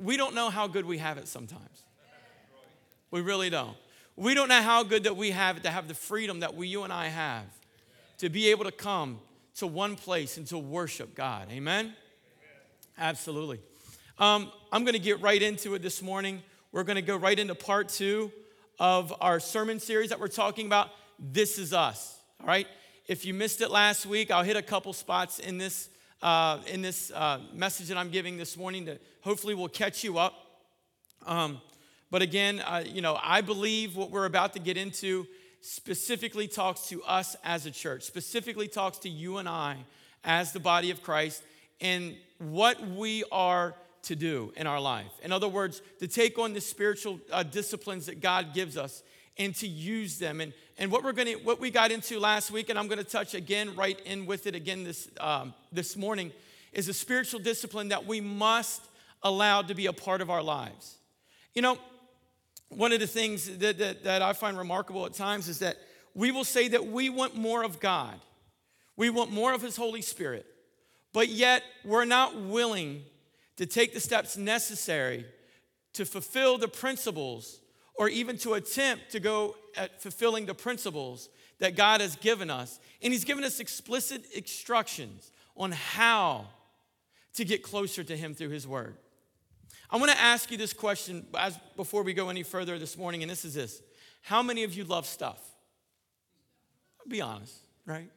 we don't know how good we have it sometimes. We really don't. We don't know how good that we have it to have the freedom that we, you and I have to be able to come to one place and to worship God. Amen? Absolutely. Um, I'm going to get right into it this morning. We're going to go right into part two of our sermon series that we're talking about. This is us. All right. If you missed it last week, I'll hit a couple spots in this uh, in this uh, message that I'm giving this morning that hopefully will catch you up. Um, but again, uh, you know, I believe what we're about to get into specifically talks to us as a church, specifically talks to you and I as the body of Christ and what we are to do in our life. In other words, to take on the spiritual uh, disciplines that God gives us and to use them. And, and what we're gonna what we got into last week, and I'm gonna touch again right in with it again this um, this morning, is a spiritual discipline that we must allow to be a part of our lives. You know, one of the things that, that, that I find remarkable at times is that we will say that we want more of God. We want more of His Holy Spirit, but yet we're not willing to take the steps necessary to fulfill the principles or even to attempt to go at fulfilling the principles that God has given us. And He's given us explicit instructions on how to get closer to Him through His Word. I want to ask you this question as, before we go any further this morning, and this is this How many of you love stuff? I'll be honest, right?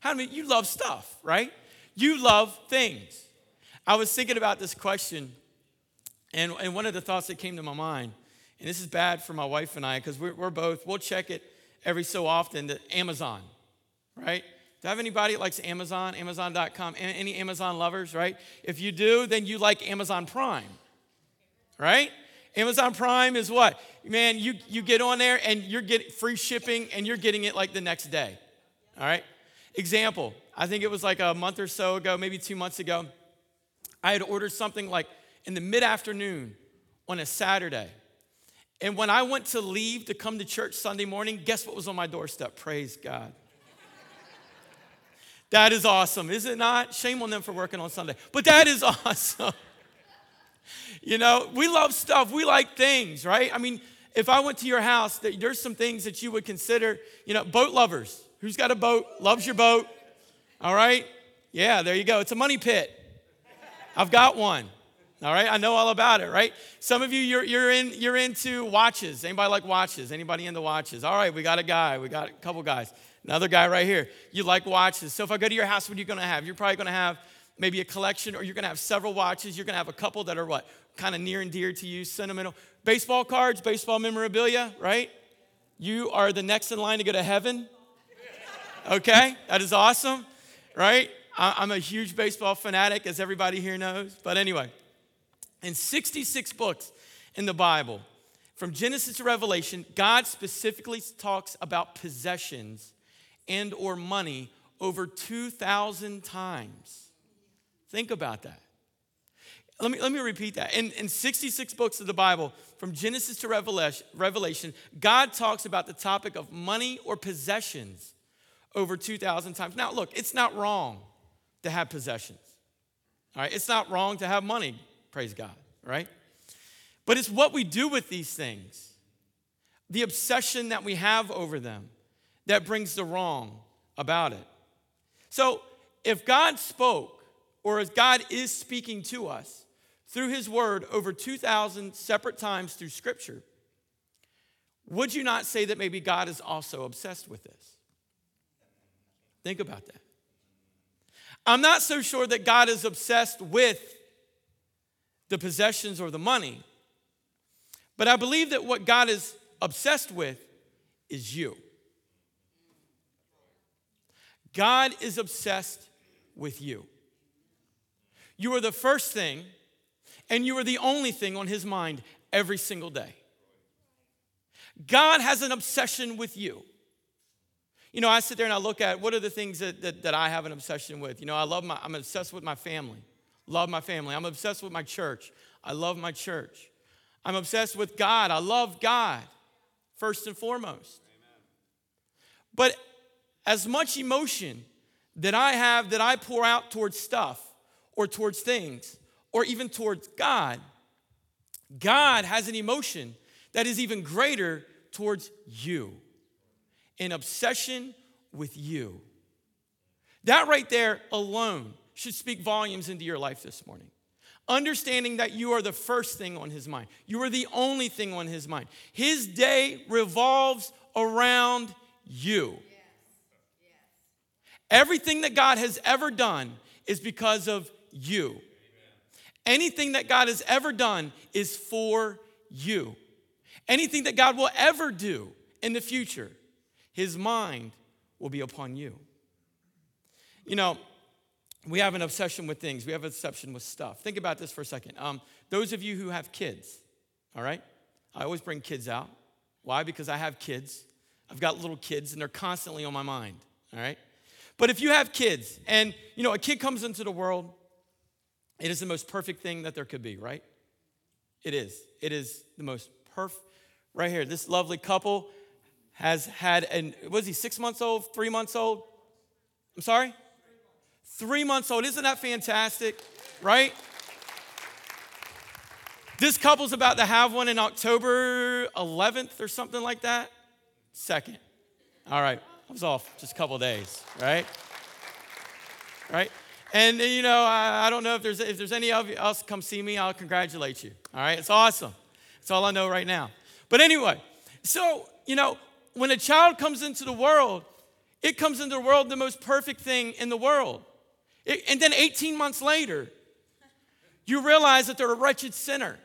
How many you love stuff, right? You love things. I was thinking about this question, and, and one of the thoughts that came to my mind, and this is bad for my wife and I, because we're, we're both, we'll check it every so often, that Amazon, right? Do I have anybody that likes Amazon, Amazon.com? Any Amazon lovers, right? If you do, then you like Amazon Prime, right? Amazon Prime is what? Man, you, you get on there and you're getting free shipping and you're getting it like the next day, all right? Example, I think it was like a month or so ago, maybe two months ago. I had ordered something like in the mid afternoon on a Saturday. And when I went to leave to come to church Sunday morning, guess what was on my doorstep? Praise God. that is awesome, is it not? Shame on them for working on Sunday, but that is awesome. you know, we love stuff, we like things, right? I mean, if I went to your house, there's some things that you would consider, you know, boat lovers. Who's got a boat? Loves your boat? All right? Yeah, there you go. It's a money pit. I've got one. All right, I know all about it, right? Some of you, you're, you're, in, you're into watches. Anybody like watches? Anybody into watches? All right, we got a guy. We got a couple guys. Another guy right here. You like watches. So if I go to your house, what are you going to have? You're probably going to have maybe a collection or you're going to have several watches. You're going to have a couple that are what? Kind of near and dear to you, sentimental. Baseball cards, baseball memorabilia, right? You are the next in line to go to heaven. Okay, that is awesome, right? I'm a huge baseball fanatic, as everybody here knows. But anyway, in 66 books in the Bible, from Genesis to Revelation, God specifically talks about possessions and or money over 2,000 times. Think about that. Let me, let me repeat that. In, in 66 books of the Bible, from Genesis to Revelation, God talks about the topic of money or possessions over 2,000 times. Now, look, it's not wrong to have possessions. All right, it's not wrong to have money, praise God, right? But it's what we do with these things, the obsession that we have over them, that brings the wrong about it. So, if God spoke, or if God is speaking to us through His Word over 2,000 separate times through Scripture, would you not say that maybe God is also obsessed with this? Think about that. I'm not so sure that God is obsessed with the possessions or the money, but I believe that what God is obsessed with is you. God is obsessed with you. You are the first thing, and you are the only thing on his mind every single day. God has an obsession with you. You know, I sit there and I look at what are the things that, that, that I have an obsession with. You know, I love my, I'm obsessed with my family. Love my family. I'm obsessed with my church. I love my church. I'm obsessed with God. I love God, first and foremost. But as much emotion that I have that I pour out towards stuff or towards things or even towards God, God has an emotion that is even greater towards you an obsession with you. That right there alone should speak volumes into your life this morning. Understanding that you are the first thing on his mind, you are the only thing on his mind. His day revolves around you. Everything that God has ever done is because of you. Anything that God has ever done is for you. Anything that God will ever do in the future, his mind will be upon you. You know, we have an obsession with things, we have an obsession with stuff. Think about this for a second. Um, those of you who have kids, all right? I always bring kids out. Why? Because I have kids. I've got little kids and they're constantly on my mind, all right? But if you have kids and, you know, a kid comes into the world it is the most perfect thing that there could be, right? It is. It is the most perfect. Right here, this lovely couple has had an, was he six months old, three months old? I'm sorry? Three months old. Isn't that fantastic? Right? This couple's about to have one in October 11th or something like that. Second. All right. I was off just a couple days, right? Right? And you know, I, I, don't know if there's if there's any of you else come see me, I'll congratulate you. All right, it's awesome. That's all I know right now. But anyway, so you know, when a child comes into the world, it comes into the world the most perfect thing in the world. And then 18 months later, you realize that they're a wretched sinner.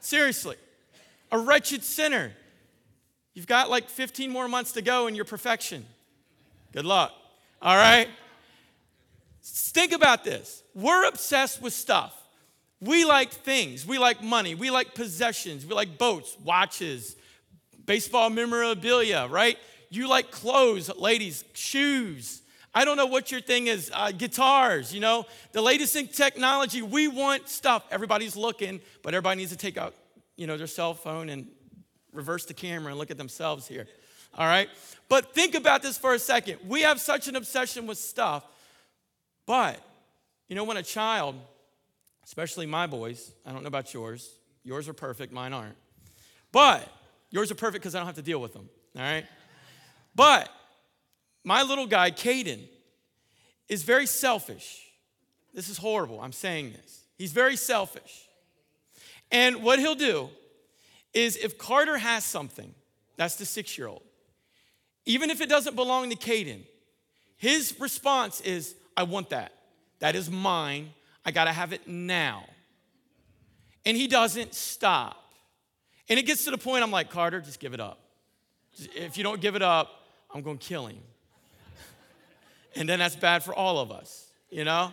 Seriously, a wretched sinner. You've got like 15 more months to go in your perfection. Good luck. All right? Think about this. We're obsessed with stuff. We like things. We like money. We like possessions. We like boats, watches, baseball memorabilia, right? You like clothes, ladies, shoes. I don't know what your thing is, uh, guitars, you know, the latest in technology. We want stuff. Everybody's looking, but everybody needs to take out, you know, their cell phone and reverse the camera and look at themselves here. All right? But think about this for a second. We have such an obsession with stuff but, you know, when a child, especially my boys, I don't know about yours, yours are perfect, mine aren't. But yours are perfect because I don't have to deal with them, all right? But my little guy, Caden, is very selfish. This is horrible, I'm saying this. He's very selfish. And what he'll do is if Carter has something, that's the six year old, even if it doesn't belong to Caden, his response is, I want that. That is mine. I got to have it now. And he doesn't stop. And it gets to the point I'm like, Carter, just give it up. If you don't give it up, I'm going to kill him. And then that's bad for all of us, you know?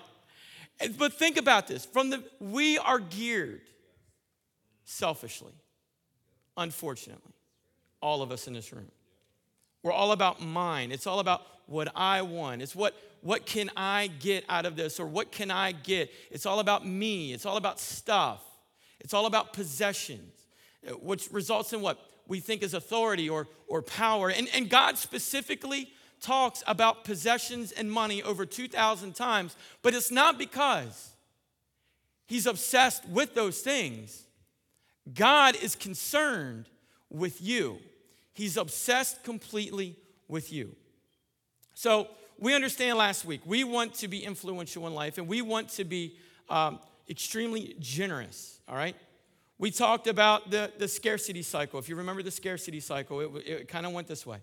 But think about this. From the we are geared selfishly. Unfortunately, all of us in this room. We're all about mine. It's all about what I want. It's what what can I get out of this or what can I get? It's all about me. It's all about stuff. It's all about possessions, which results in what we think is authority or, or power. And, and God specifically talks about possessions and money over 2,000 times, but it's not because He's obsessed with those things. God is concerned with you. He's obsessed completely with you. So, we understand last week, we want to be influential in life and we want to be um, extremely generous, all right? We talked about the, the scarcity cycle. If you remember the scarcity cycle, it, it kind of went this way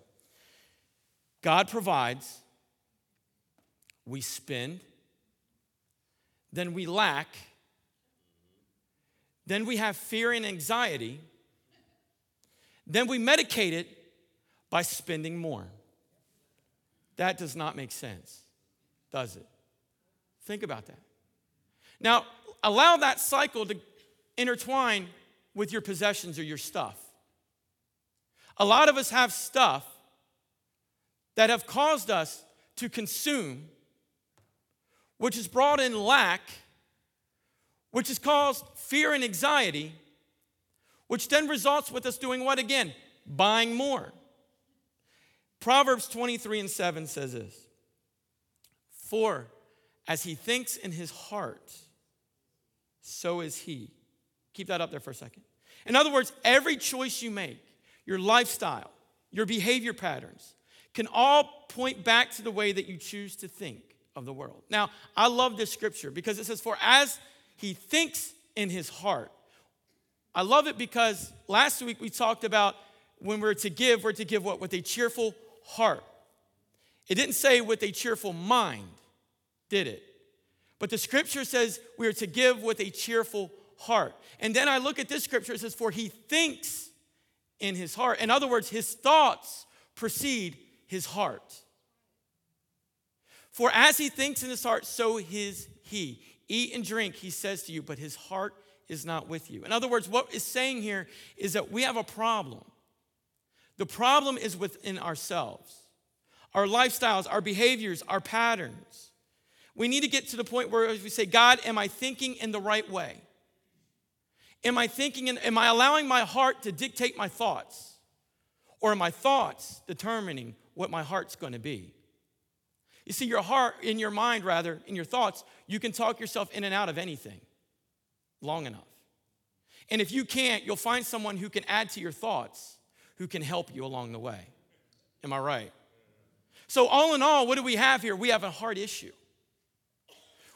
God provides, we spend, then we lack, then we have fear and anxiety, then we medicate it by spending more. That does not make sense, does it? Think about that. Now, allow that cycle to intertwine with your possessions or your stuff. A lot of us have stuff that have caused us to consume, which has brought in lack, which has caused fear and anxiety, which then results with us doing what again? Buying more. Proverbs 23 and 7 says this For as he thinks in his heart, so is he. Keep that up there for a second. In other words, every choice you make, your lifestyle, your behavior patterns, can all point back to the way that you choose to think of the world. Now, I love this scripture because it says, For as he thinks in his heart. I love it because last week we talked about when we're to give, we're to give what? With a cheerful heart. It didn't say with a cheerful mind, did it? But the scripture says we are to give with a cheerful heart. And then I look at this scripture, it says, For he thinks in his heart. In other words, his thoughts precede his heart. For as he thinks in his heart, so is he. Eat and drink, he says to you, but his heart is not with you. In other words, what is saying here is that we have a problem. The problem is within ourselves, our lifestyles, our behaviors, our patterns. We need to get to the point where we say, God, am I thinking in the right way? Am I thinking, in, am I allowing my heart to dictate my thoughts? Or are my thoughts determining what my heart's going to be? You see, your heart, in your mind, rather, in your thoughts, you can talk yourself in and out of anything long enough. And if you can't, you'll find someone who can add to your thoughts, who can help you along the way. Am I right? So, all in all, what do we have here? We have a heart issue.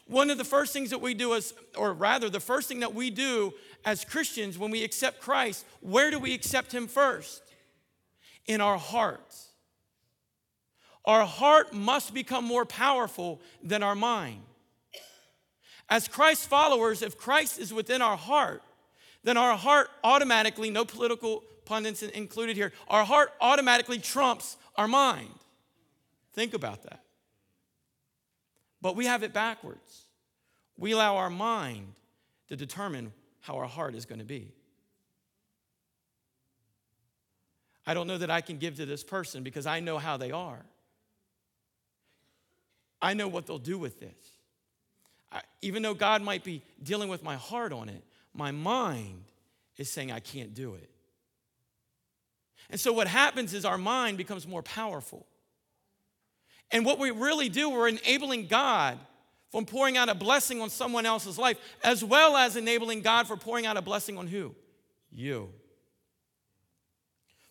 One of the first things that we do as, or rather, the first thing that we do as Christians when we accept Christ, where do we accept Him first? In our hearts. Our heart must become more powerful than our mind. As Christ followers, if Christ is within our heart, then our heart automatically, no political pundits included here, our heart automatically trumps our mind. Think about that. But we have it backwards. We allow our mind to determine how our heart is going to be. I don't know that I can give to this person because I know how they are. I know what they'll do with this. I, even though God might be dealing with my heart on it, my mind is saying I can't do it. And so what happens is our mind becomes more powerful. And what we really do, we're enabling God from pouring out a blessing on someone else's life, as well as enabling God for pouring out a blessing on who? You.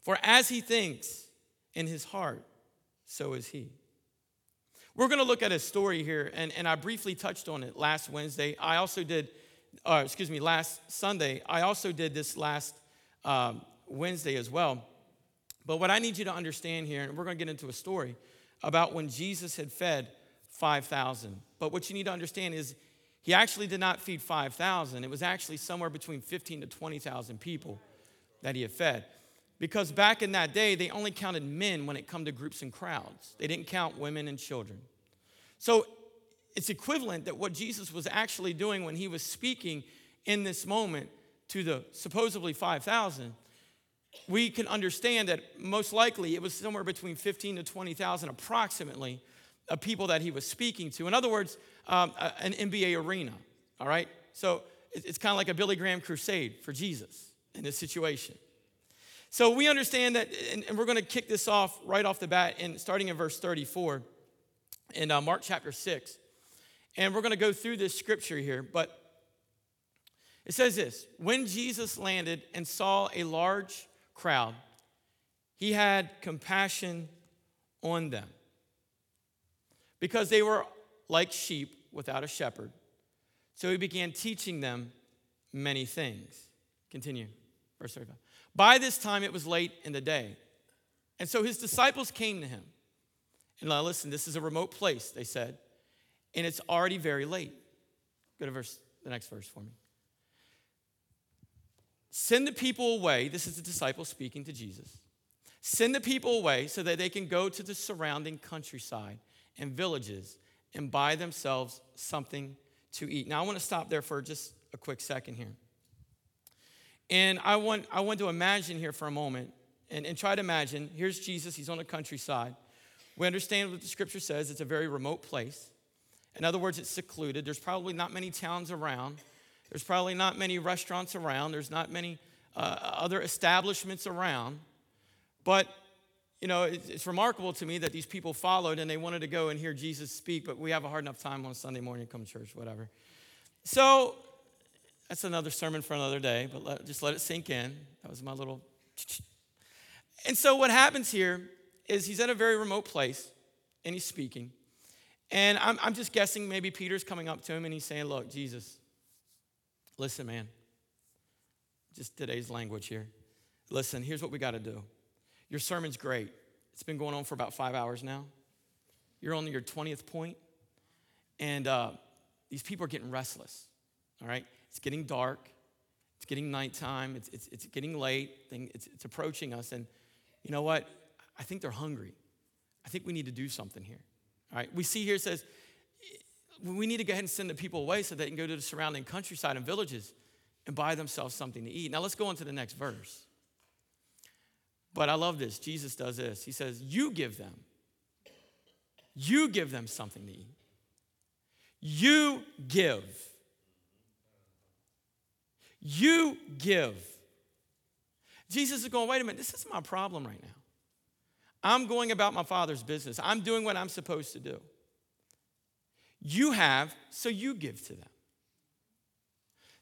For as he thinks in his heart, so is he. We're going to look at a story here, and, and I briefly touched on it last Wednesday. I also did, uh, excuse me, last Sunday. I also did this last um, Wednesday as well. But what I need you to understand here, and we're going to get into a story about when Jesus had fed 5,000. But what you need to understand is he actually did not feed 5,000. It was actually somewhere between 15 to 20,000 people that he had fed. Because back in that day, they only counted men when it come to groups and crowds. They didn't count women and children. So it's equivalent that what Jesus was actually doing when he was speaking in this moment to the supposedly 5,000, we can understand that most likely it was somewhere between 15 to 20,000 approximately of people that he was speaking to. In other words, um, an NBA arena, all right? So it's kind of like a Billy Graham crusade for Jesus in this situation. So we understand that, and, we're going to kick this off right off the bat, and starting in verse 34 in uh, Mark chapter 6. And we're going to go through this scripture here, but it says this When Jesus landed and saw a large crowd, he had compassion on them because they were like sheep without a shepherd. So he began teaching them many things. Continue, verse 35. By this time, it was late in the day. And so his disciples came to him. And now listen, this is a remote place, they said, and it's already very late. Go to verse, the next verse for me. Send the people away. This is the disciples speaking to Jesus. Send the people away so that they can go to the surrounding countryside and villages and buy themselves something to eat. Now, I want to stop there for just a quick second here. And I want, I want to imagine here for a moment and, and try to imagine here's Jesus, he's on the countryside. We understand what the scripture says, it's a very remote place. In other words, it's secluded. There's probably not many towns around, there's probably not many restaurants around, there's not many uh, other establishments around. But you know, it's, remarkable to me that these people followed and they wanted to go and hear Jesus speak, but we have a hard enough time on Sunday morning come to church, whatever. So that's another sermon for another day, but let, just let it sink in. That was my little. And so what happens here is he's at a very remote place and he's speaking. And I'm, I'm just guessing maybe Peter's coming up to him and he's saying, Look, Jesus, listen, man. Just today's language here. Listen, here's what we got to do. Your sermon's great. It's been going on for about five hours now. You're on your 20th point, and uh, these people are getting restless. All right? It's getting dark. It's getting nighttime. It's, it's, it's getting late. It's, it's approaching us. And you know what? I think they're hungry. I think we need to do something here. All right? We see here it says we need to go ahead and send the people away so they can go to the surrounding countryside and villages and buy themselves something to eat. Now let's go on to the next verse. But I love this. Jesus does this. He says, You give them. You give them something to eat. You give. You give. Jesus is going, wait a minute, this is my problem right now. I'm going about my father's business. I'm doing what I'm supposed to do. You have, so you give to them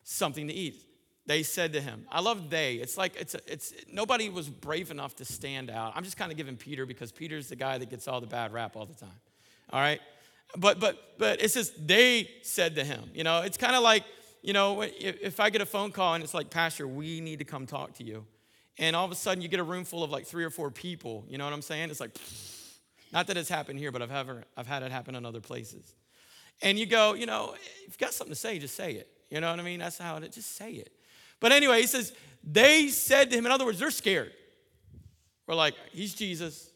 something to eat. They said to him, I love they. It's like it's, a, it's nobody was brave enough to stand out. I'm just kind of giving Peter because Peter's the guy that gets all the bad rap all the time. All right? But but but it says they said to him. You know, it's kind of like you know, if, I get a phone call and it's like, Pastor, we need to come talk to you. And all of a sudden you get a room full of like three or four people. You know what I'm saying? It's like, not that it's happened here, but I've, ever, I've had it happen in other places. And you go, you know, if you've got something to say, just say it. You know what I mean? That's how it, just say it. But anyway, he says, they said to him, in other words, they're scared. We're like, he's Jesus.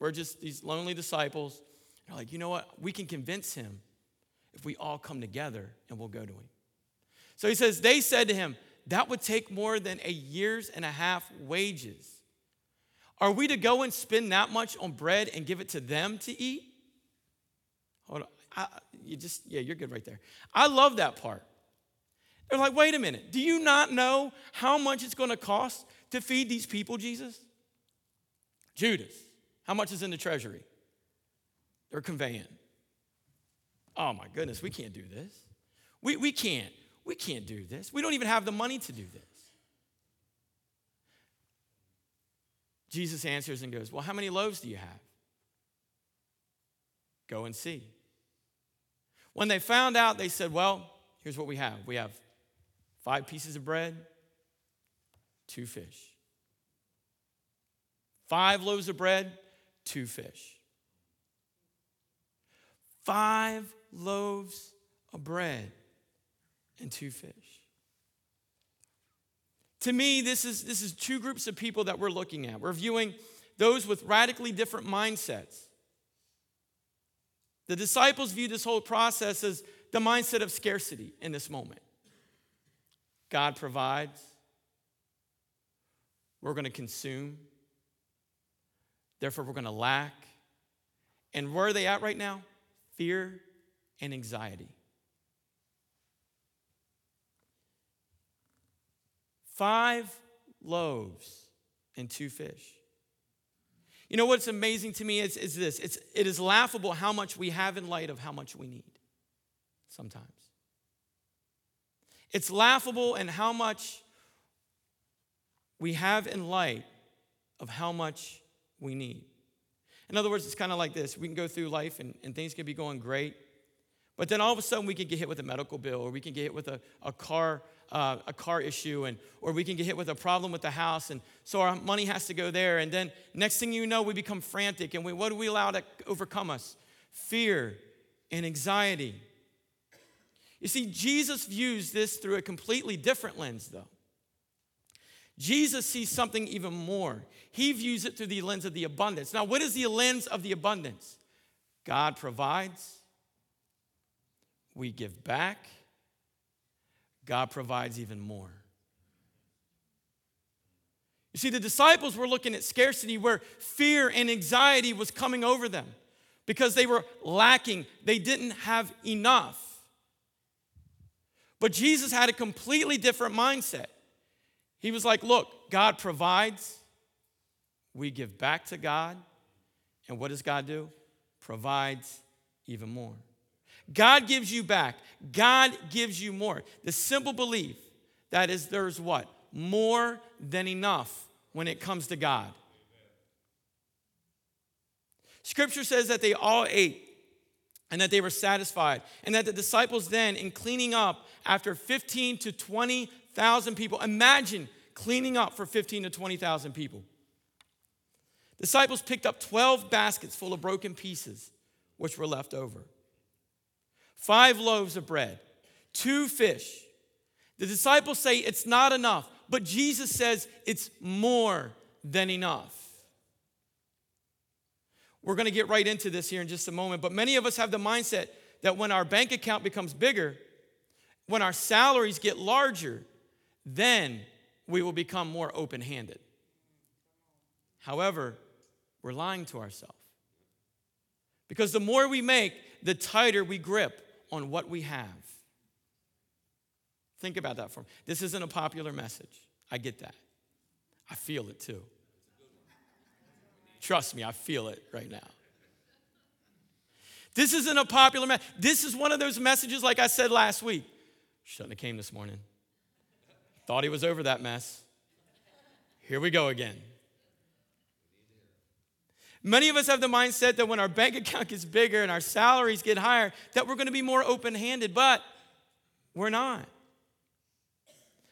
We're just these lonely disciples. They're like, you know what? We can convince him if we all come together and we'll go to him. So he says, They said to him, That would take more than a year's and a half wages. Are we to go and spend that much on bread and give it to them to eat? Hold on. I, you just, yeah, you're good right there. I love that part. They're like, wait a minute, do you not know how much it's going to cost to feed these people, Jesus? Judas, how much is in the treasury? They're conveying. Oh my goodness, we can't do this. We, we can't. We can't do this. We don't even have the money to do this. Jesus answers and goes, Well, how many loaves do you have? Go and see. When they found out, they said, Well, here's what we have we have five pieces of bread, two fish. Five loaves of bread, two fish. Five loaves of bread and two fish. To me, this is, this is two groups of people that we're looking at. We're viewing those with radically different mindsets. The disciples view this whole process as the mindset of scarcity in this moment. God provides, we're going to consume, therefore, we're going to lack. And where are they at right now? Fear and anxiety. Five loaves and two fish. You know what's amazing to me is, is this it's, it is laughable how much we have in light of how much we need sometimes. It's laughable and how much we have in light of how much we need. In other words, it's kind of like this we can go through life and, and things can be going great, but then all of a sudden we can get hit with a medical bill or we can get hit with a, a car uh, a car issue and or we can get hit with a problem with the house and so our money has to go there. And then next thing you know we become frantic. And we, what do we allow to overcome us? Fear and anxiety. You see jesus views this through a completely different lens though. Jesus sees something even more. He views it through the lens of the abundance. Now what is the lens of the abundance? God provides. We give back God provides even more. You see, the disciples were looking at scarcity where fear and anxiety was coming over them because they were lacking, they didn't have enough. But Jesus had a completely different mindset. He was like, Look, God provides, we give back to God, and what does God do? Provides even more. God gives you back. God gives you more. The simple belief that is, there's what? More than enough when it comes to God. Scripture says that they all ate and that they were satisfied, and that the disciples then, in cleaning up after 15 to 20,000 people, imagine cleaning up for 15 to 20,000 people. Disciples picked up 12 baskets full of broken pieces, which were left over, five loaves of bread, two fish. The disciples say it's not enough, but Jesus says it's more than enough. We're going to get right into this here in just a moment, but many of us have the mindset that when our bank account becomes bigger, when our salaries get larger, then we will become more open handed. However, we're lying to ourselves. Because the more we make, the tighter we grip on what we have. Think about that for me. This isn't a popular message. I get that. I feel it too. Trust me, I feel it right now. This isn't a popular message. This is one of those messages, like I said last week. Shouldn't have came this morning. Thought he was over that mess. Here we go again. Many of us have the mindset that when our bank account gets bigger and our salaries get higher, that we're going to be more open handed, but we're not.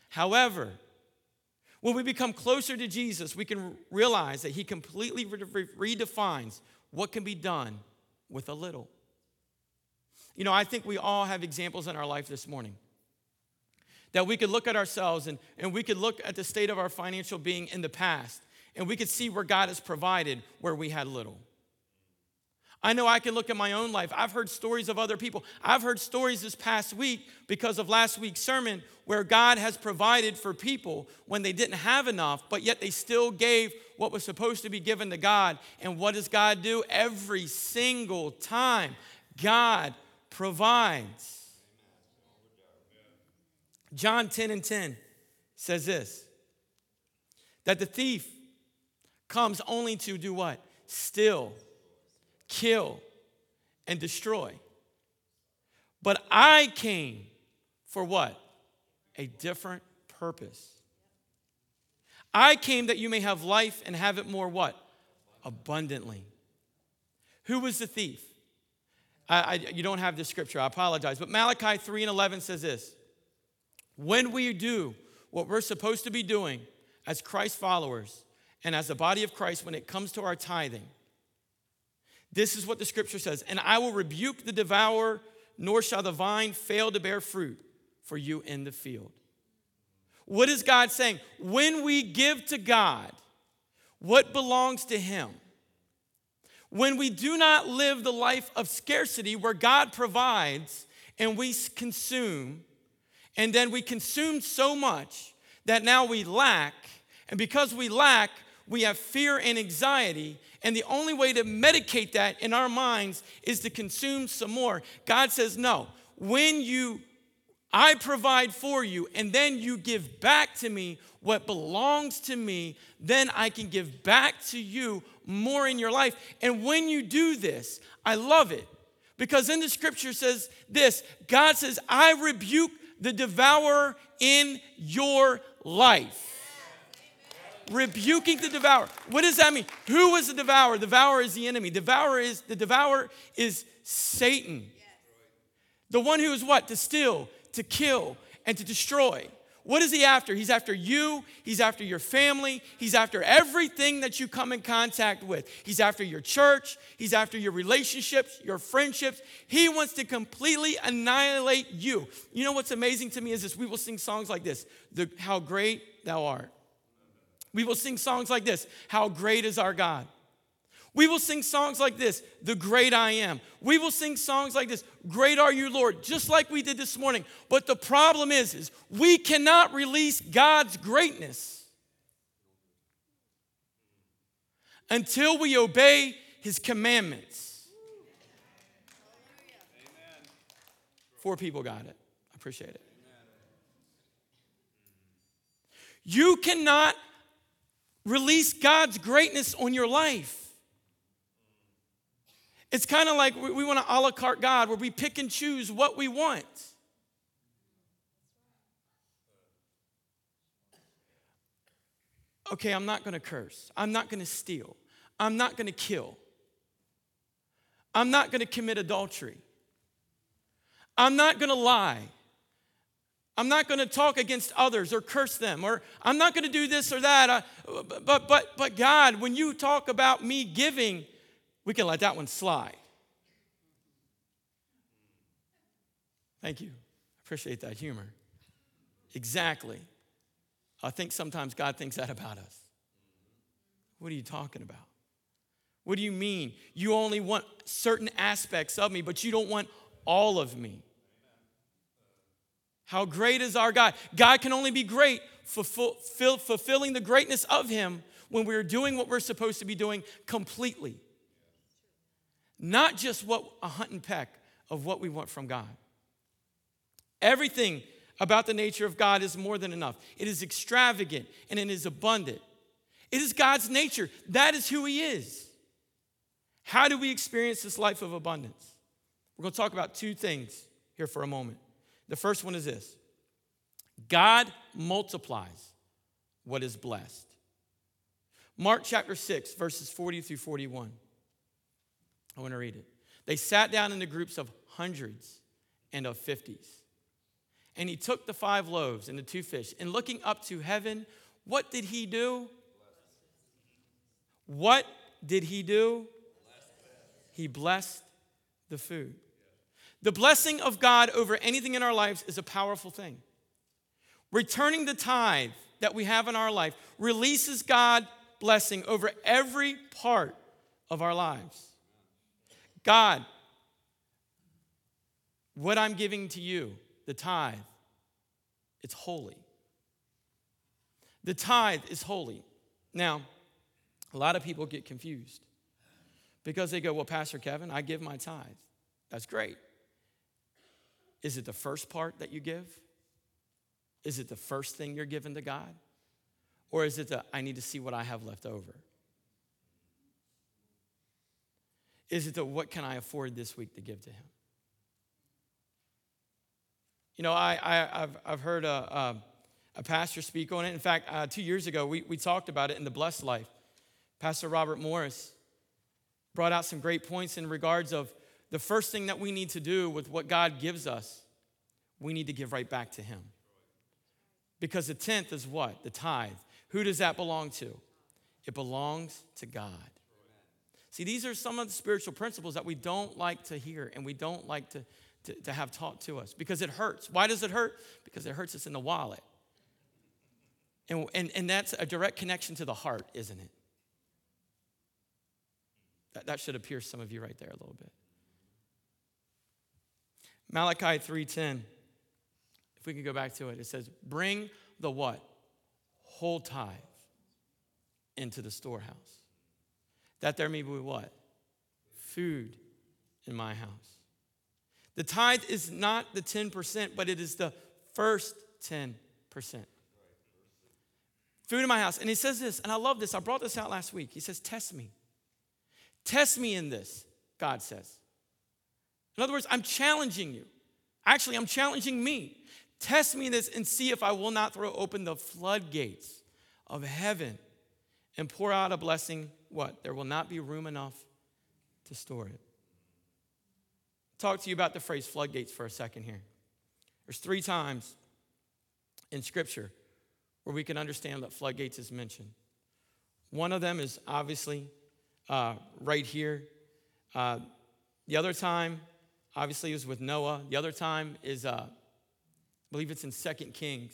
However, when we become closer to Jesus, we can realize that He completely redefines what can be done with a little. You know, I think we all have examples in our life this morning that we could look at ourselves and, and we could look at the state of our financial being in the past and we could see where God has provided where we had little. I know I can look at my own life. I've heard stories of other people. I've heard stories this past week because of last week's sermon where God has provided for people when they didn't have enough, but yet they still gave what was supposed to be given to God. And what does God do? Every single time, God provides. John 10 and 10 says this that the thief comes only to do what? Still, kill, and destroy. But I came for what? A different purpose. I came that you may have life and have it more what? Abundantly. Who was the thief? I, I, you don't have this scripture, I apologize. But Malachi 3 and 11 says this When we do what we're supposed to be doing as Christ followers and as the body of Christ when it comes to our tithing, this is what the scripture says And I will rebuke the devourer, nor shall the vine fail to bear fruit for you in the field. What is God saying? When we give to God what belongs to Him, when we do not live the life of scarcity where God provides and we consume, and then we consume so much that now we lack, and because we lack, we have fear and anxiety, and the only way to medicate that in our minds is to consume some more. God says, No, when you, I provide for you, and then you give back to me what belongs to me, then I can give back to you more in your life. And when you do this, I love it because in the scripture says this God says, I rebuke the devourer in your life rebuking the devourer. What does that mean? Who was the devourer? The devourer is the enemy. Devourer is the devourer is Satan. The one who is what? To steal, to kill, and to destroy. What is he after? He's after you, he's after your family, he's after everything that you come in contact with. He's after your church, he's after your relationships, your friendships. He wants to completely annihilate you. You know what's amazing to me is this we will sing songs like this the, How Great Thou Art. We will sing songs like this How great is our God? We will sing songs like this, The Great I Am. We will sing songs like this, Great Are You, Lord, just like we did this morning. But the problem is, is we cannot release God's greatness until we obey his commandments. Four people got it. I appreciate it. You cannot Release God's greatness on your life. It's kind of like we, we want to a la carte God where we pick and choose what we want. Okay, I'm not going to curse. I'm not going to steal. I'm not going to kill. I'm not going to commit adultery. I'm not going to lie. I'm not going to talk against others or curse them, or I'm not going to do this or that. I, but, but, but God, when you talk about me giving, we can let that one slide. Thank you. Appreciate that humor. Exactly. I think sometimes God thinks that about us. What are you talking about? What do you mean? You only want certain aspects of me, but you don't want all of me. How great is our God? God can only be great fulfilling the greatness of Him when we're doing what we're supposed to be doing completely. Not just what a hunt and peck of what we want from God. Everything about the nature of God is more than enough. It is extravagant and it is abundant. It is God's nature. That is who He is. How do we experience this life of abundance? We're going to talk about two things here for a moment. The first one is this God multiplies what is blessed. Mark chapter 6, verses 40 through 41. I want to read it. They sat down in the groups of hundreds and of fifties. And he took the five loaves and the two fish, and looking up to heaven, what did he do? What did he do? He blessed the food. The blessing of God over anything in our lives is a powerful thing. Returning the tithe that we have in our life releases God blessing over every part of our lives. God, what I'm giving to you, the tithe, it's holy. The tithe is holy. Now, a lot of people get confused because they go, Well, Pastor Kevin, I give my tithe. That's great. Is it the first part that you give? Is it the first thing you're giving to God? Or is it the, I need to see what I have left over? Is it the, what can I afford this week to give to Him? You know, I, I, have I've heard a, a, a, pastor speak on it. In fact, uh, two years ago, we, we talked about it in the Blessed Life. Pastor Robert Morris brought out some great points in regards of the first thing that we need to do with what God gives us, we need to give right back to Him. Because the tenth is what? The tithe. Who does that belong to? It belongs to God. See, these are some of the spiritual principles that we don't like to hear and we don't like to, to, to have taught to us because it hurts. Why does it hurt? Because it hurts us in the wallet. And, and, and that's a direct connection to the heart, isn't it? That, that should appear some of you right there a little bit. Malachi 3:10. If we could go back to it, it says, "Bring the what? Whole tithe into the storehouse, that there may be what? Food in my house." The tithe is not the 10%, but it is the first 10%. Food in my house. And he says this, and I love this. I brought this out last week. He says, Test me. Test me in this, God says. In other words, I'm challenging you. Actually, I'm challenging me. Test me this and see if I will not throw open the floodgates of heaven and pour out a blessing. What? There will not be room enough to store it. Talk to you about the phrase floodgates for a second here. There's three times in Scripture where we can understand that floodgates is mentioned. One of them is obviously uh, right here. Uh, the other time Obviously, it was with Noah. The other time is, uh, I believe it's in Second Kings.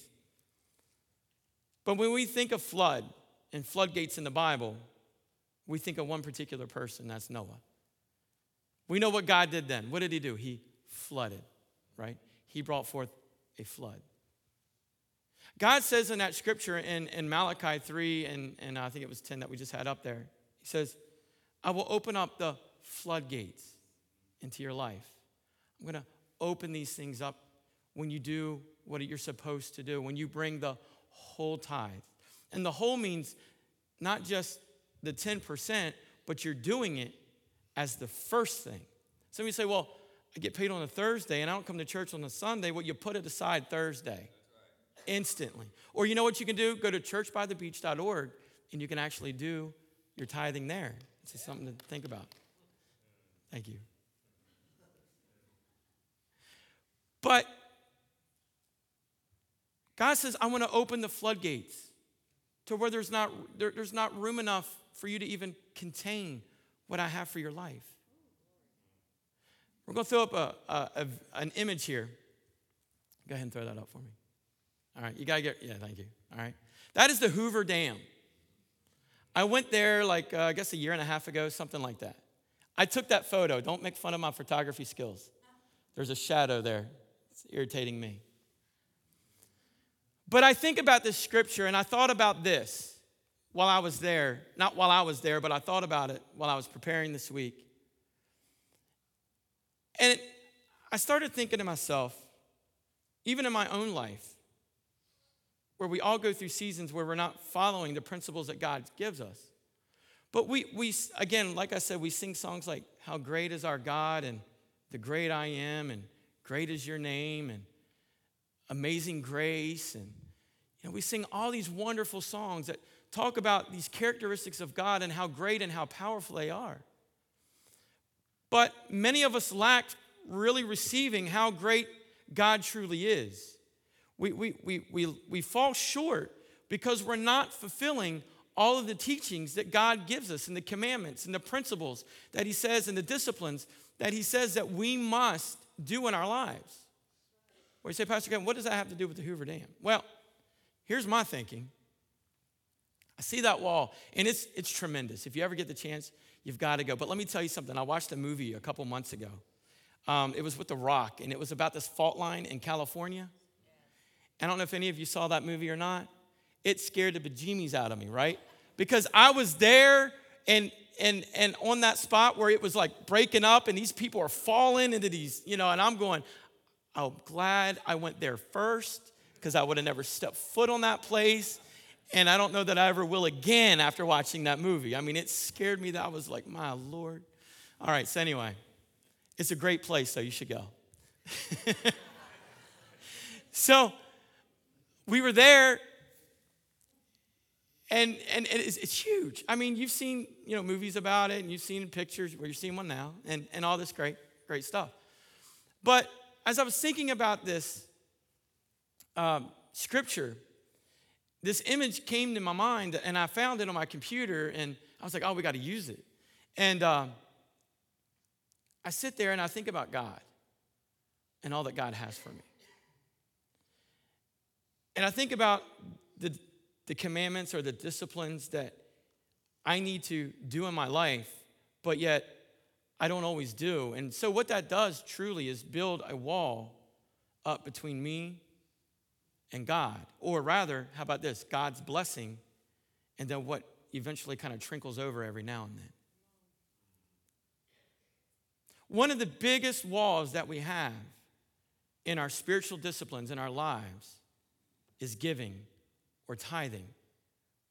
But when we think of flood and floodgates in the Bible, we think of one particular person, that's Noah. We know what God did then. What did he do? He flooded, right? He brought forth a flood. God says in that scripture in, in Malachi 3, and, and I think it was 10 that we just had up there, He says, I will open up the floodgates into your life. I'm going to open these things up when you do what you're supposed to do, when you bring the whole tithe. And the whole means not just the 10%, but you're doing it as the first thing. Some of you say, well, I get paid on a Thursday and I don't come to church on a Sunday. Well, you put it aside Thursday instantly. Or you know what you can do? Go to churchbythebeach.org and you can actually do your tithing there. It's just something to think about. Thank you. But God says, I want to open the floodgates to where there's not, there, there's not room enough for you to even contain what I have for your life. We're going to throw up a, a, a, an image here. Go ahead and throw that up for me. All right, you got to get, yeah, thank you. All right. That is the Hoover Dam. I went there like, uh, I guess a year and a half ago, something like that. I took that photo. Don't make fun of my photography skills. There's a shadow there. It's irritating me. But I think about this scripture and I thought about this while I was there. Not while I was there, but I thought about it while I was preparing this week. And I started thinking to myself, even in my own life, where we all go through seasons where we're not following the principles that God gives us. But we, we again, like I said, we sing songs like How Great is Our God and The Great I Am and Great is Your Name and Amazing Grace. And you know, we sing all these wonderful songs that talk about these characteristics of God and how great and how powerful they are. But many of us lack really receiving how great God truly is. We, we, we, we, we fall short because we're not fulfilling all of the teachings that God gives us and the commandments and the principles that He says and the disciplines that He says that we must do in our lives. Where you say, Pastor Kevin, what does that have to do with the Hoover Dam? Well, here's my thinking. I see that wall, and it's, it's tremendous. If you ever get the chance, you've got to go. But let me tell you something. I watched a movie a couple months ago. Um, it was with The Rock, and it was about this fault line in California. I don't know if any of you saw that movie or not it scared the bejeemies out of me, right? Because I was there and and and on that spot where it was like breaking up and these people are falling into these, you know, and I'm going, I'm glad I went there first because I would have never stepped foot on that place. And I don't know that I ever will again after watching that movie. I mean, it scared me that I was like, my Lord. All right, so anyway, it's a great place, so you should go. so we were there and, and, it's, it's, huge. I mean, you've seen you know movies about it, and you've seen pictures where you're seeing one now, and, and all this great great stuff. But as I was thinking about this um, scripture, this image came to my mind, and I found it on my computer, and I was like, oh, we got to use it. And uh, I sit there and I think about God and all that God has for me. And I think about the the commandments or the disciplines that I need to do in my life, but yet I don't always do. And so, what that does truly is build a wall up between me and God. Or rather, how about this? God's blessing, and then what eventually kind of trickles over every now and then. One of the biggest walls that we have in our spiritual disciplines in our lives is giving or tithing.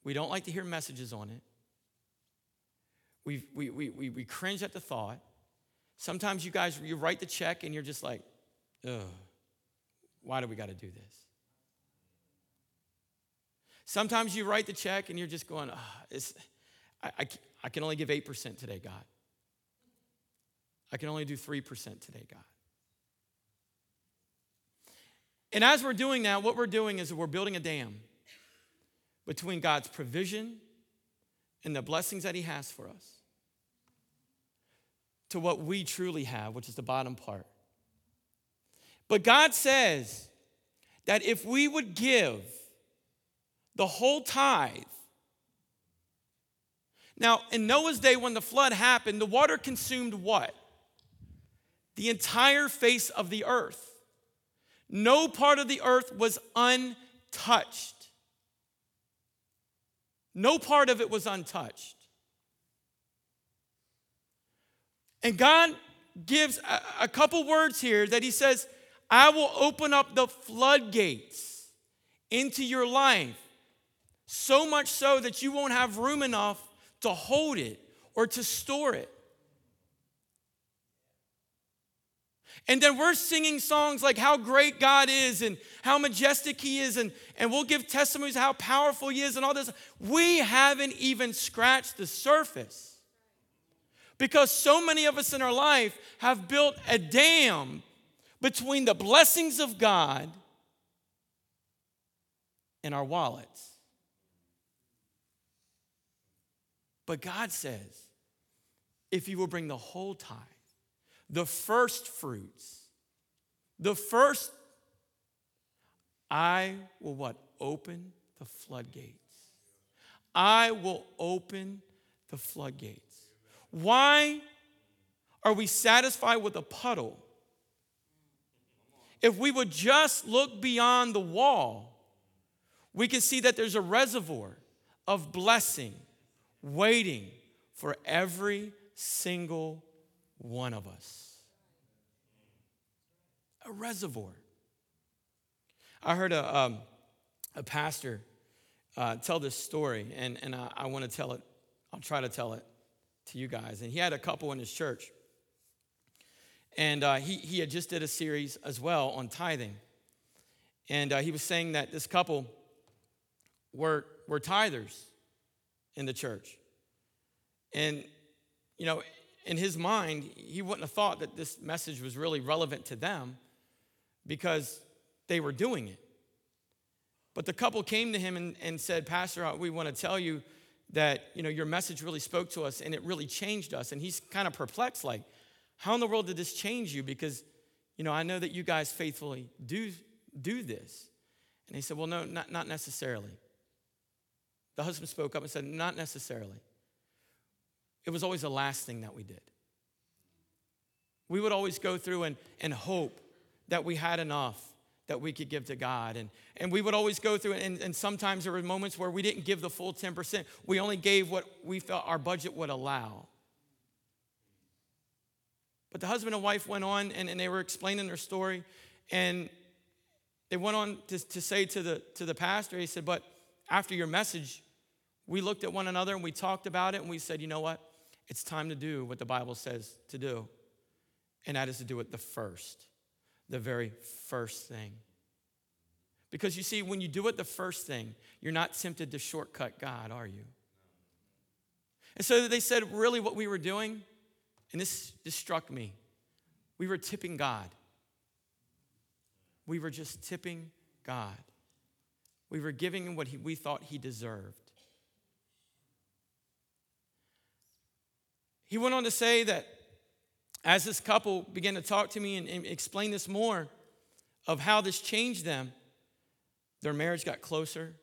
We don't like to hear messages on it. We, we, we, we, we cringe at the thought. Sometimes you guys, you write the check and you're just like, ugh, why do we got to do this? Sometimes you write the check and you're just going, oh, I, I, I can only give 8% today, God. I can only do 3% today, God. And as we're doing that, what we're doing is we're building a dam between God's provision and the blessings that He has for us to what we truly have, which is the bottom part. But God says that if we would give the whole tithe, now in Noah's day when the flood happened, the water consumed what? The entire face of the earth. No part of the earth was untouched. No part of it was untouched. And God gives a, a, couple words here that He says, I will open up the floodgates into your life, so much so that you won't have room enough to hold it or to store it. And then we're singing songs like how great God is and how majestic He is, and, and we'll give testimonies how powerful He is and all this. We haven't even scratched the surface. Because so many of us in our life have built a dam between the blessings of God and our wallets. But God says, if you will bring the whole tithe, the first fruits, the first, I will what? Open the floodgates. I will open the floodgates. Why are we satisfied with a puddle? If we would just look beyond the wall, we can see that there's a reservoir of blessing waiting for every single one of us. A reservoir. I heard a, um, a pastor uh, tell this story, and, and I, I want to tell it. I'll try to tell it to you guys. And he had a couple in his church. And uh, he, he had just did a series as well on tithing. And uh, he was saying that this couple were, were tithers in the church. And, you know, in his mind, he wouldn't have thought that this message was really relevant to them because they were doing it. But the couple came to him and, and said, Pastor, we want to tell you that, you know, your message really spoke to us and it really changed us. And he's kind of perplexed, like, how in the world did this change you? Because, you know, I know that you guys faithfully do, do this. And he said, Well, no, not, not necessarily. The husband spoke up and said, Not necessarily. It was always the last thing that we did. We would always go through and, and hope that we had enough that we could give to God. And, and we would always go through, and, and sometimes there were moments where we didn't give the full 10%. We only gave what we felt our budget would allow. But the husband and wife went on and, and they were explaining their story. And they went on to, to say to the, to the pastor, he said, But after your message, we looked at one another and we talked about it and we said, You know what? It's time to do what the Bible says to do. And that is to do it the first, the very first thing. Because you see, when you do it the first thing, you're not tempted to shortcut God, are you? And so they said, really, what we were doing, and this, this struck me, we were tipping God. We were just tipping God. We were giving him what he, we thought he deserved. He went on to say that as this couple began to talk to me and, and explain this more of how this changed them, their marriage got closer,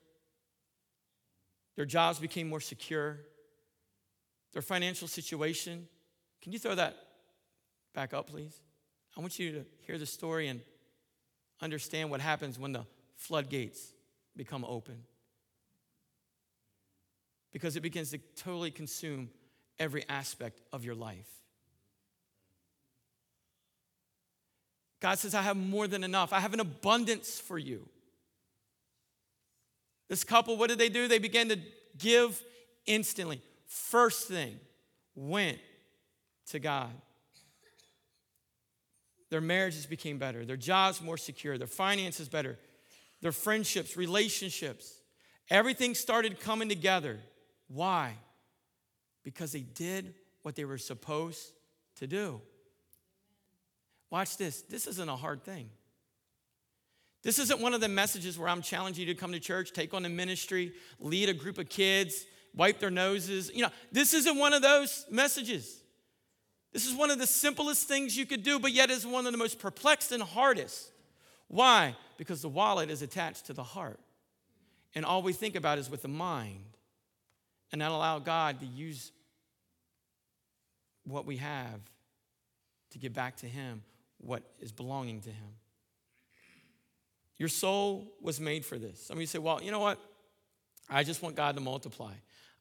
their jobs became more secure, their financial situation. Can you throw that back up, please? I want you to hear the story and understand what happens when the floodgates become open. Because it begins to totally consume every aspect of your life. God says, I have more than enough. I have an abundance for you. This couple, what did they do? They began to give instantly. First thing, went to God. Their marriages became better, their jobs more secure, their finances better, their friendships, relationships. Everything started coming together. Why? Because they did what they were supposed to do. Watch this. This isn't a hard thing. This isn't one of the messages where I'm challenging you to come to church, take on a ministry, lead a group of kids, wipe their noses. You know, this isn't one of those messages. This is one of the simplest things you could do, but yet is one of the most perplexed and hardest. Why? Because the wallet is attached to the heart. And all we think about is with the mind. And not allow God to use what we have to give back to Him what is belonging to Him. Your soul was made for this. Some of you say, well, you know what? I just want God to multiply.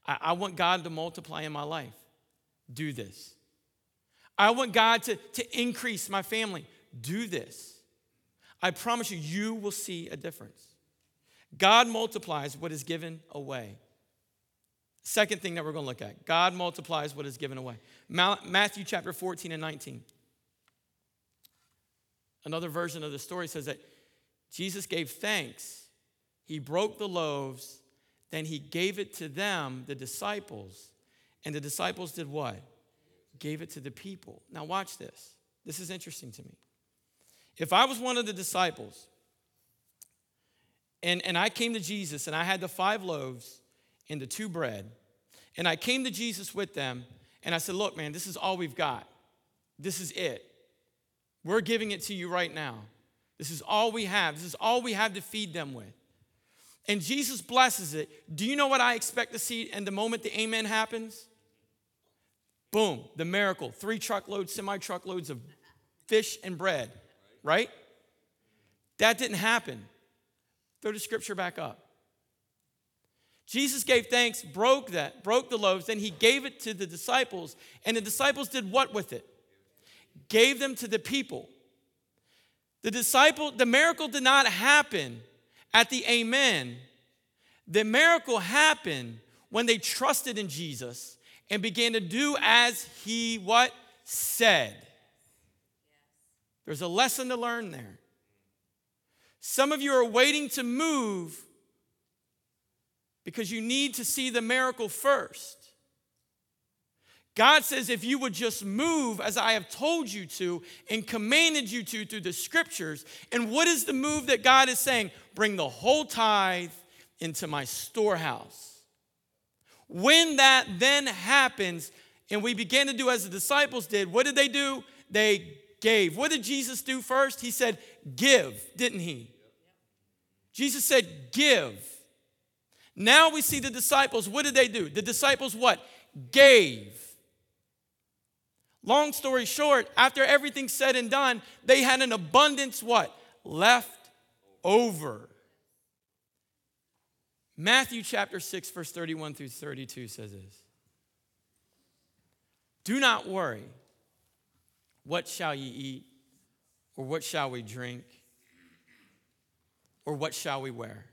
I, I want God to multiply in my life. Do this. I want God to, to increase my family. Do this. I promise you, you will see a difference. God multiplies what is given away. Second thing that we're going to look at God multiplies what is given away. Matthew chapter 14 and 19. another version of the story says that Jesus gave thanks. He broke the loaves, then he gave it to them, the disciples, and the disciples did what? Gave it to the people. Now, watch this. This is interesting to me. If I was one of the disciples and, and I came to Jesus and I had the five loaves and the two bread, and I came to Jesus with them and I said, Look, man, this is all we've got. This is it. We're giving it to you right now. This is all we have. This is all we have to feed them with. And Jesus blesses it. Do you know what I expect to see in the moment the amen happens? Boom, the miracle. Three truckloads, semi truckloads of fish and bread, right? That didn't happen. Throw the scripture back up. Jesus gave thanks, broke that, broke the loaves, then he gave it to the disciples, and the disciples did what with it? Gave them to the people. The disciple, the miracle did not happen at the amen. The miracle happened when they trusted in Jesus and began to do as he what said. There's a lesson to learn there. Some of you are waiting to move because you need to see the miracle first. God says, if you would just move as I have told you to and commanded you to through the scriptures. And what is the move that God is saying? Bring the whole tithe into my storehouse. When that then happens, and we began to do as the disciples did, what did they do? They gave. What did Jesus do first? He said, Give, didn't he? Jesus said, Give. Now we see the disciples. What did they do? The disciples what? Gave. Long story short, after everything's said and done, they had an abundance what? Left over. Matthew chapter 6, verse 31 through 32 says this Do not worry, what shall ye eat? Or what shall we drink? Or what shall we wear?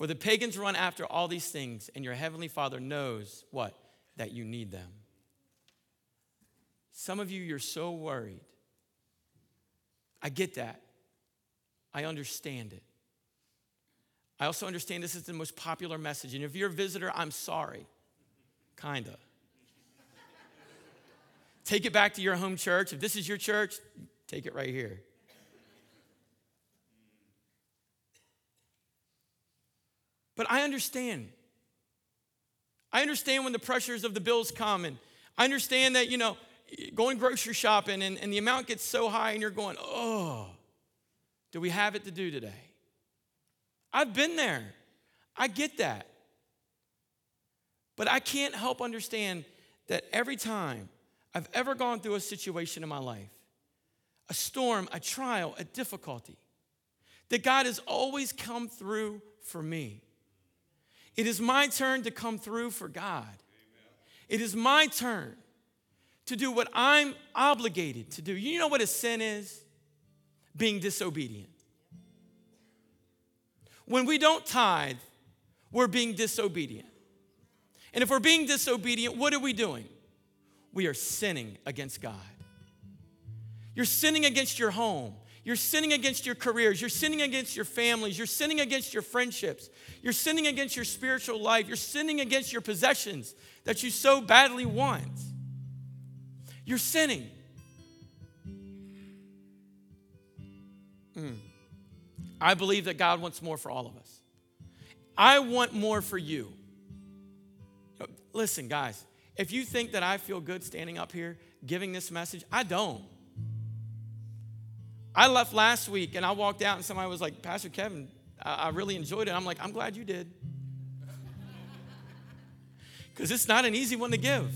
For the pagans run after all these things, and your heavenly Father knows what? That you need them. Some of you, you're so worried. I get that. I understand it. I also understand this is the most popular message. And if you're a visitor, I'm sorry. Kinda. take it back to your home church. If this is your church, take it right here. But I understand. I understand when the pressures of the bills come, and I understand that, you know, going grocery shopping and, and the amount gets so high, and you're going, oh, do we have it to do today? I've been there. I get that. But I can't help understand that every time I've ever gone through a situation in my life, a storm, a trial, a difficulty, that God has always come through for me. It is my turn to come through for God. It is my turn to do what I'm obligated to do. You know what a sin is? Being disobedient. When we don't tithe, we're being disobedient. And if we're being disobedient, what are we doing? We are sinning against God. You're sinning against your home. You're sinning against your careers. You're sinning against your families. You're sinning against your friendships. You're sinning against your spiritual life. You're sinning against your possessions that you so badly want. You're sinning. Mm. I believe that God wants more for all of us. I want more for you. Listen, guys, if you think that I feel good standing up here giving this message, I don't. I left last week and I walked out and somebody was like, Pastor Kevin, I, I really enjoyed it. I'm like, I'm glad you did. Because it's not an easy one to give.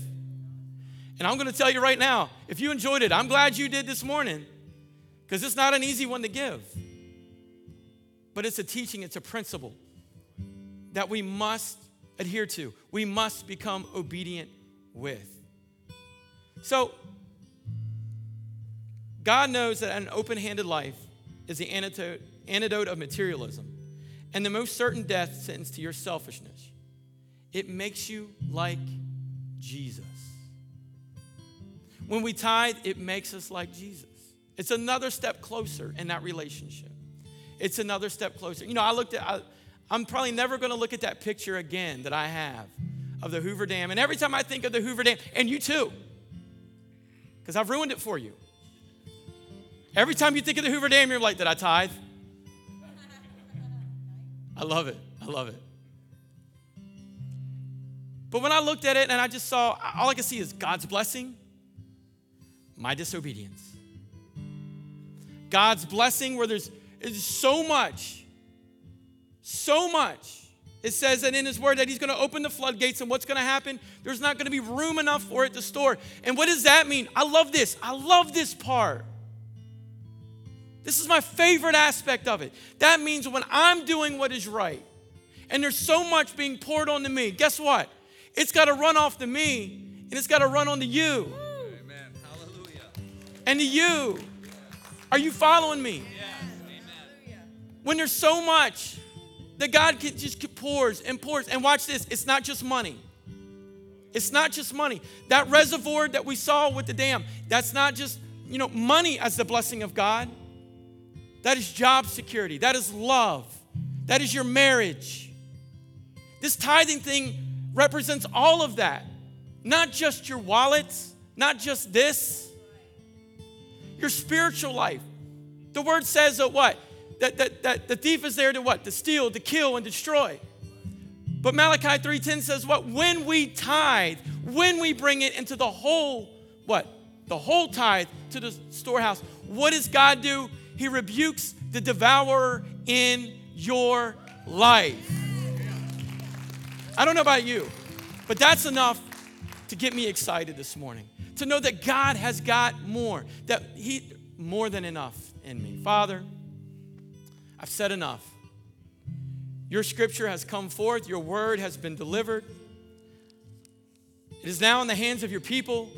And I'm going to tell you right now if you enjoyed it, I'm glad you did this morning because it's not an easy one to give. But it's a teaching, it's a principle that we must adhere to, we must become obedient with. So, God knows that an open handed life is the antidote, antidote of materialism and the most certain death sentence to your selfishness. It makes you like Jesus. When we tithe, it makes us like Jesus. It's another step closer in that relationship. It's another step closer. You know, I looked at, I, I'm probably never going to look at that picture again that I have of the Hoover Dam. And every time I think of the Hoover Dam, and you too, because I've ruined it for you. Every time you think of the Hoover Dam, you're like, did I tithe? I love it. I love it. But when I looked at it and I just saw, all I could see is God's blessing, my disobedience. God's blessing where there's, there's so much, so much. It says that in His Word that He's going to open the floodgates, and what's going to happen? There's not going to be room enough for it to store. And what does that mean? I love this. I love this part. This is my favorite aspect of it. That means when I'm doing what is right, and there's so much being poured onto me, guess what? It's got to run off to me and it's got to run onto you. Amen. Hallelujah. And to you. Are you following me? Yes. Amen. When there's so much that God can just pours and pours. And watch this, it's not just money. It's not just money. That reservoir that we saw with the dam, that's not just, you know, money as the blessing of God. That is job security. That is love. That is your marriage. This tithing thing represents all of that. Not just your wallets, not just this, your spiritual life. The word says that what? That, that, that the thief is there to what? To steal, to kill, and destroy. But Malachi 3:10 says what? When we tithe, when we bring it into the whole, what? The whole tithe to the storehouse, what does God do? He rebukes the devourer in your life. I don't know about you, but that's enough to get me excited this morning. To know that God has got more, that He, more than enough in me. Father, I've said enough. Your scripture has come forth, your word has been delivered. It is now in the hands of your people,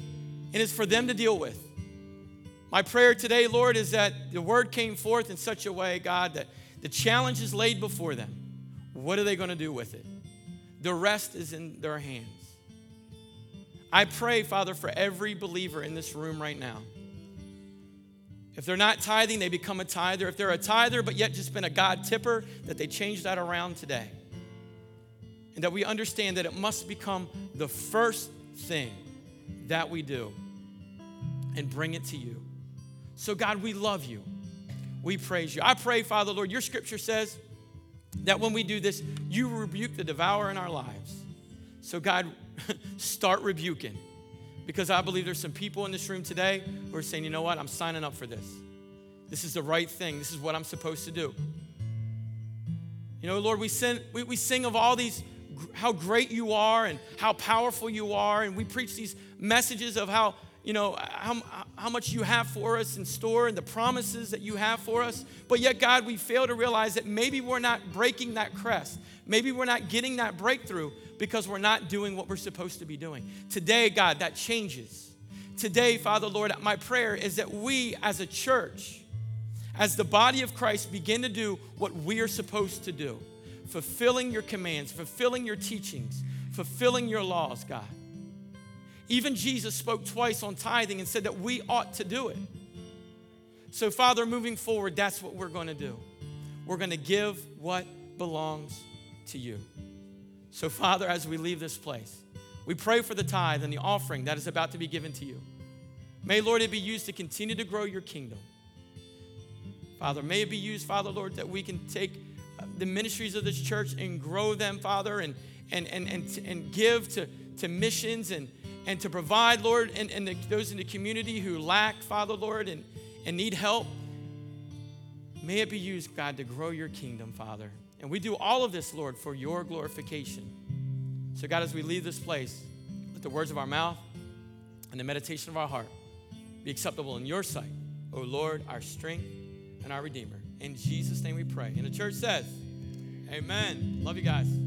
and it's for them to deal with. My prayer today, Lord, is that the word came forth in such a way, God, that the challenge is laid before them. What are they going to do with it? The rest is in their hands. I pray, Father, for every believer in this room right now. If they're not tithing, they become a tither. If they're a tither, but yet just been a God tipper, that they change that around today. And that we understand that it must become the first thing that we do and bring it to you. So, God, we love you. We praise you. I pray, Father, Lord, your scripture says that when we do this, you rebuke the devourer in our lives. So, God, start rebuking. Because I believe there's some people in this room today who are saying, you know what, I'm signing up for this. This is the right thing. This is what I'm supposed to do. You know, Lord, we, sing, we, we sing of all these, how great you are and how powerful you are. And we preach these messages of how you know, how, how much you have for us in store and the promises that you have for us. But yet, God, we fail to realize that maybe we're not breaking that crest. Maybe we're not getting that breakthrough because we're not doing what we're supposed to be doing. Today, God, that changes. Today, Father, Lord, my prayer is that we as a church, as the body of Christ, begin to do what we are supposed to do fulfilling your commands, fulfilling your teachings, fulfilling your laws, God. Even Jesus spoke twice on tithing and said that we ought to do it. So, Father, moving forward, that's what we're going to do. We're going to give what belongs to you. So, Father, as we leave this place, we pray for the tithe and the offering that is about to be given to you. May, Lord, it be used to continue to grow your kingdom. Father, may it be used, Father, Lord, that we can take uh, the ministries of this church and grow them, Father, and, and, and, and, and give to, to missions and, and to provide, Lord, and, and the, those in the community who lack, Father, Lord, and, and need help. May it be used, God, to grow your kingdom, Father. And we do all of this, Lord, for your glorification. So, God, as we leave this place, let the words of our mouth and the meditation of our heart be acceptable in your sight, O Lord, our strength and our Redeemer. In Jesus' name we pray. And the church says, Amen. Love you guys.